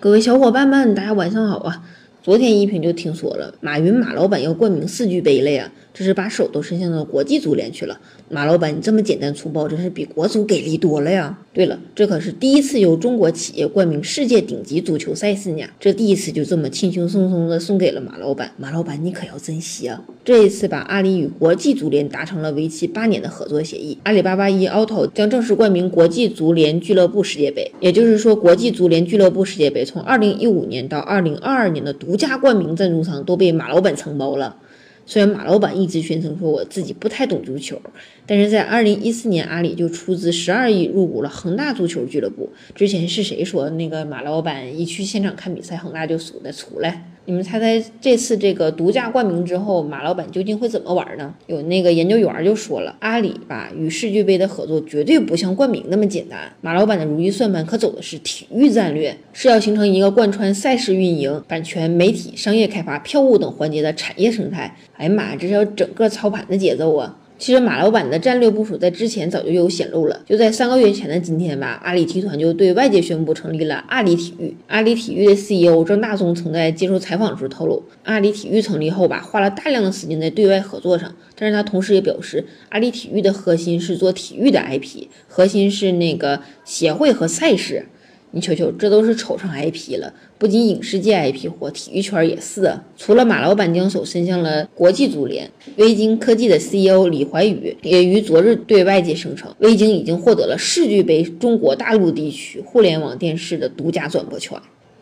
各位小伙伴们，大家晚上好啊！昨天一平就听说了，马云马老板要冠名四俱杯了呀，这是把手都伸向了国际足联去了。马老板，你这么简单粗暴，真是比国足给力多了呀！对了，这可是第一次由中国企业冠名世界顶级足球赛事呢，这第一次就这么轻轻松松的送给了马老板。马老板，你可要珍惜啊！这一次把阿里与国际足联达成了为期八年的合作协议，阿里巴巴 eAuto 将正式冠名国际足联俱乐部世界杯，也就是说，国际足联俱乐部世界杯从二零一五年到二零二二年的独家冠名赞助商都被马老板承包了。虽然马老板一直宣称说我自己不太懂足球，但是在二零一四年，阿里就出资十二亿入股了恒大足球俱乐部。之前是谁说那个马老板一去现场看比赛，恒大就输的？出来，你们猜猜这次这个独家冠名之后，马老板究竟会怎么玩呢？有那个研究员就说了，阿里吧与世俱杯的合作绝对不像冠名那么简单，马老板的如意算盘可走的是体育战略，是要形成一个贯穿赛事运营、版权、媒体、商业开发、票务等环节的产业生态。哎呀妈呀，这是要整个操盘的节奏啊！其实马老板的战略部署在之前早就有显露了，就在三个月前的今天吧，阿里集团就对外界宣布成立了阿里体育。阿里体育的 CEO 郑大宗曾在接受采访时透露，阿里体育成立后吧，花了大量的时间在对外合作上，但是他同时也表示，阿里体育的核心是做体育的 IP，核心是那个协会和赛事。你瞅瞅，这都是瞅上 IP 了，不仅影视界 IP 火，体育圈也是啊。除了马老板将手伸向了国际足联，微鲸科技的 CEO 李怀宇也于昨日对外界声称，微鲸已经获得了世俱杯中国大陆地区互联网电视的独家转播权。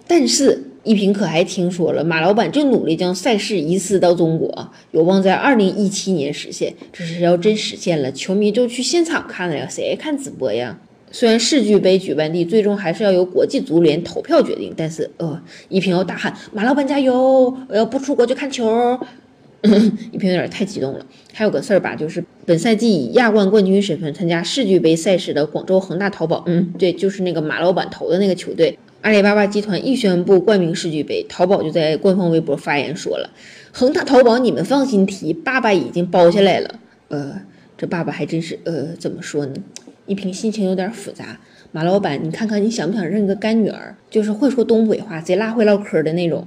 但是，一平可还听说了，马老板正努力将赛事移师到中国，有望在二零一七年实现。这是要真实现了，球迷就去现场看了呀，谁看直播呀？虽然世俱杯举办地最终还是要由国际足联投票决定，但是呃，一平要大喊马老板加油！我要不出国就看球。一平有点太激动了。还有个事儿吧，就是本赛季以亚冠冠军身份参加世俱杯赛事的广州恒大淘宝，嗯，对，就是那个马老板投的那个球队。阿里巴巴集团一宣布冠名世俱杯，淘宝就在官方微博发言说了：“恒大淘宝，你们放心提，爸爸已经包下来了。”呃，这爸爸还真是呃，怎么说呢？一平心情有点复杂，马老板，你看看你想不想认个干女儿？就是会说东北话，贼拉会唠嗑的那种。